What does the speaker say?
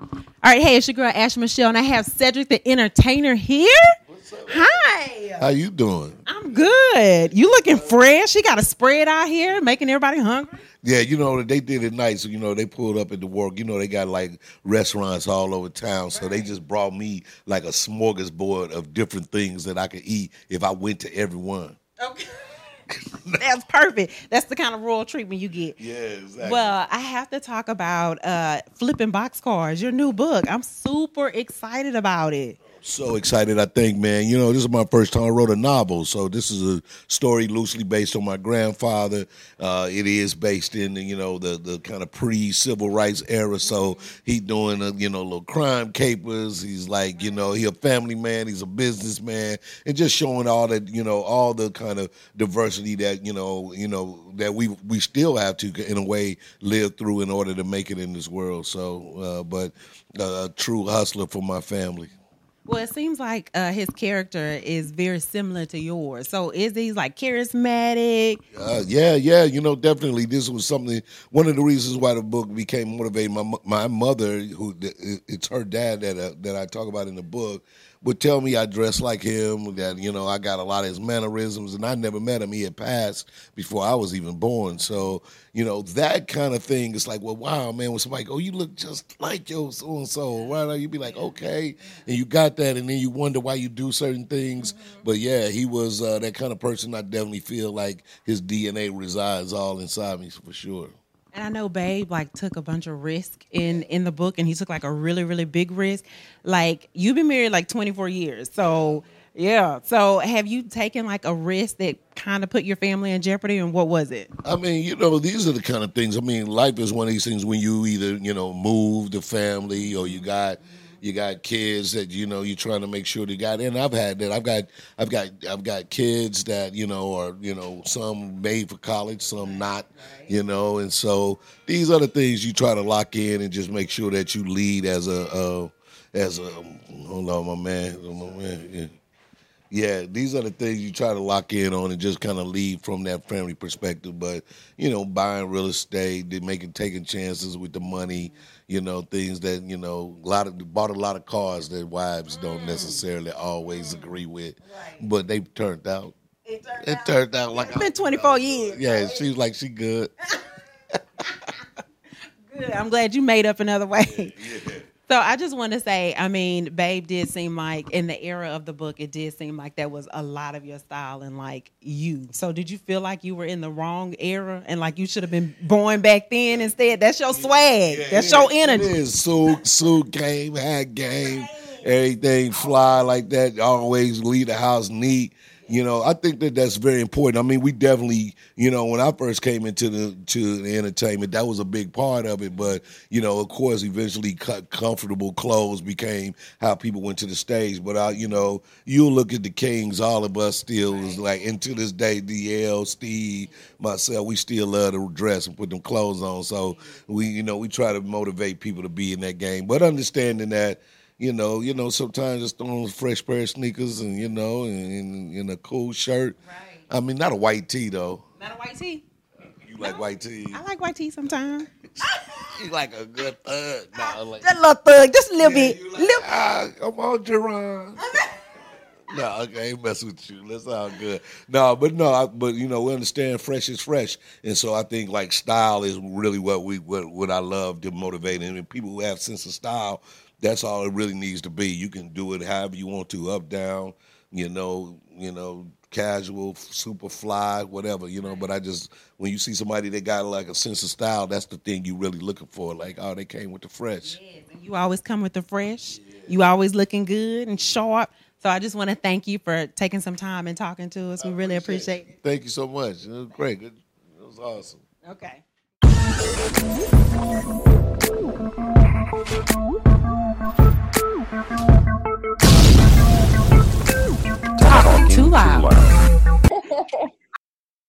All right, hey, it's your girl Ash Michelle, and I have Cedric the Entertainer here. Hi. How you doing? I'm good. You looking fresh? You got a spread out here, making everybody hungry. Yeah, you know they did it nice. So, you know they pulled up at the Warwick. You know they got like restaurants all over town, so they just brought me like a smorgasbord of different things that I could eat if I went to every one. That's perfect. That's the kind of royal treatment you get. Yeah, exactly. Well, I have to talk about uh, flipping boxcars, your new book. I'm super excited about it. So excited, I think, man. You know, this is my first time I wrote a novel. So this is a story loosely based on my grandfather. Uh, it is based in, you know, the, the kind of pre-civil rights era. So he doing, a, you know, little crime capers. He's like, you know, he a family man. He's a businessman. And just showing all that, you know, all the kind of diversity that, you know, you know, that we we still have to, in a way, live through in order to make it in this world. So, uh, but uh, a true hustler for my family. Well, it seems like uh, his character is very similar to yours. So is he like charismatic? Uh, yeah, yeah. You know, definitely. This was something. One of the reasons why the book became motivated. My my mother, who it's her dad that uh, that I talk about in the book would tell me I dress like him, that, you know, I got a lot of his mannerisms, and I never met him. He had passed before I was even born. So, you know, that kind of thing is like, well, wow, man, when somebody go, oh, you look just like your so and so, right? You be like, okay. And you got that, and then you wonder why you do certain things. But yeah, he was uh, that kind of person I definitely feel like his DNA resides all inside me for sure. And I know Babe like took a bunch of risk in in the book, and he took like a really really big risk. Like you've been married like 24 years, so yeah. So have you taken like a risk that kind of put your family in jeopardy, and what was it? I mean, you know, these are the kind of things. I mean, life is one of these things when you either you know move the family or you got. Mm-hmm you got kids that you know you're trying to make sure they got and I've had that. I've got I've got I've got kids that you know are you know some made for college some not you know. And so these are the things you try to lock in and just make sure that you lead as a uh, as a hold on my man my man yeah. Yeah, these are the things you try to lock in on and just kind of lead from that family perspective. But you know, buying real estate, making taking chances with the money, you know, things that you know, a lot of bought a lot of cars that wives don't mm. necessarily always mm. agree with, right. but they turned out. It turned, it turned out, like it's been twenty four years. Yeah, she's like she good. good. I'm glad you made up another way. Yeah. So I just want to say, I mean, Babe did seem like in the era of the book, it did seem like that was a lot of your style and like you. So did you feel like you were in the wrong era and like you should have been born back then instead? That's your swag. Yeah, That's your energy. It is suit, suit game, hat game, everything fly like that. Always leave the house neat. You know, I think that that's very important. I mean, we definitely, you know, when I first came into the to the entertainment, that was a big part of it. But you know, of course, eventually, comfortable clothes became how people went to the stage. But I, you know, you look at the Kings, all of us still is like, and to this day, DL, Steve, myself, we still love to dress and put them clothes on. So we, you know, we try to motivate people to be in that game, but understanding that you know, you know, sometimes just throwing a fresh pair of sneakers and you know, and, and, a cool shirt. Right. I mean, not a white tee though. Not a white tee. You like white tee? I like white tee sometimes. you like a good thug. Nah, like, just a little thug, just a little yeah, bit. Like, little... Ah, come on, Jerron. no, okay, Ain't mess with you. That's all good. No, but no, I, but you know, we understand fresh is fresh, and so I think like style is really what we what what I love to motivate, and people who have sense of style that's all it really needs to be. You can do it however you want to, up, down, you know, you know, casual, super fly, whatever, you know. But I just when you see somebody that got like a sense of style, that's the thing you really looking for. Like, oh, they came with the fresh. Yes, you always come with the fresh. Yeah. You always looking good and sharp. So I just want to thank you for taking some time and talking to us. We really appreciate it. Thank you so much. It was great. It was awesome. Okay.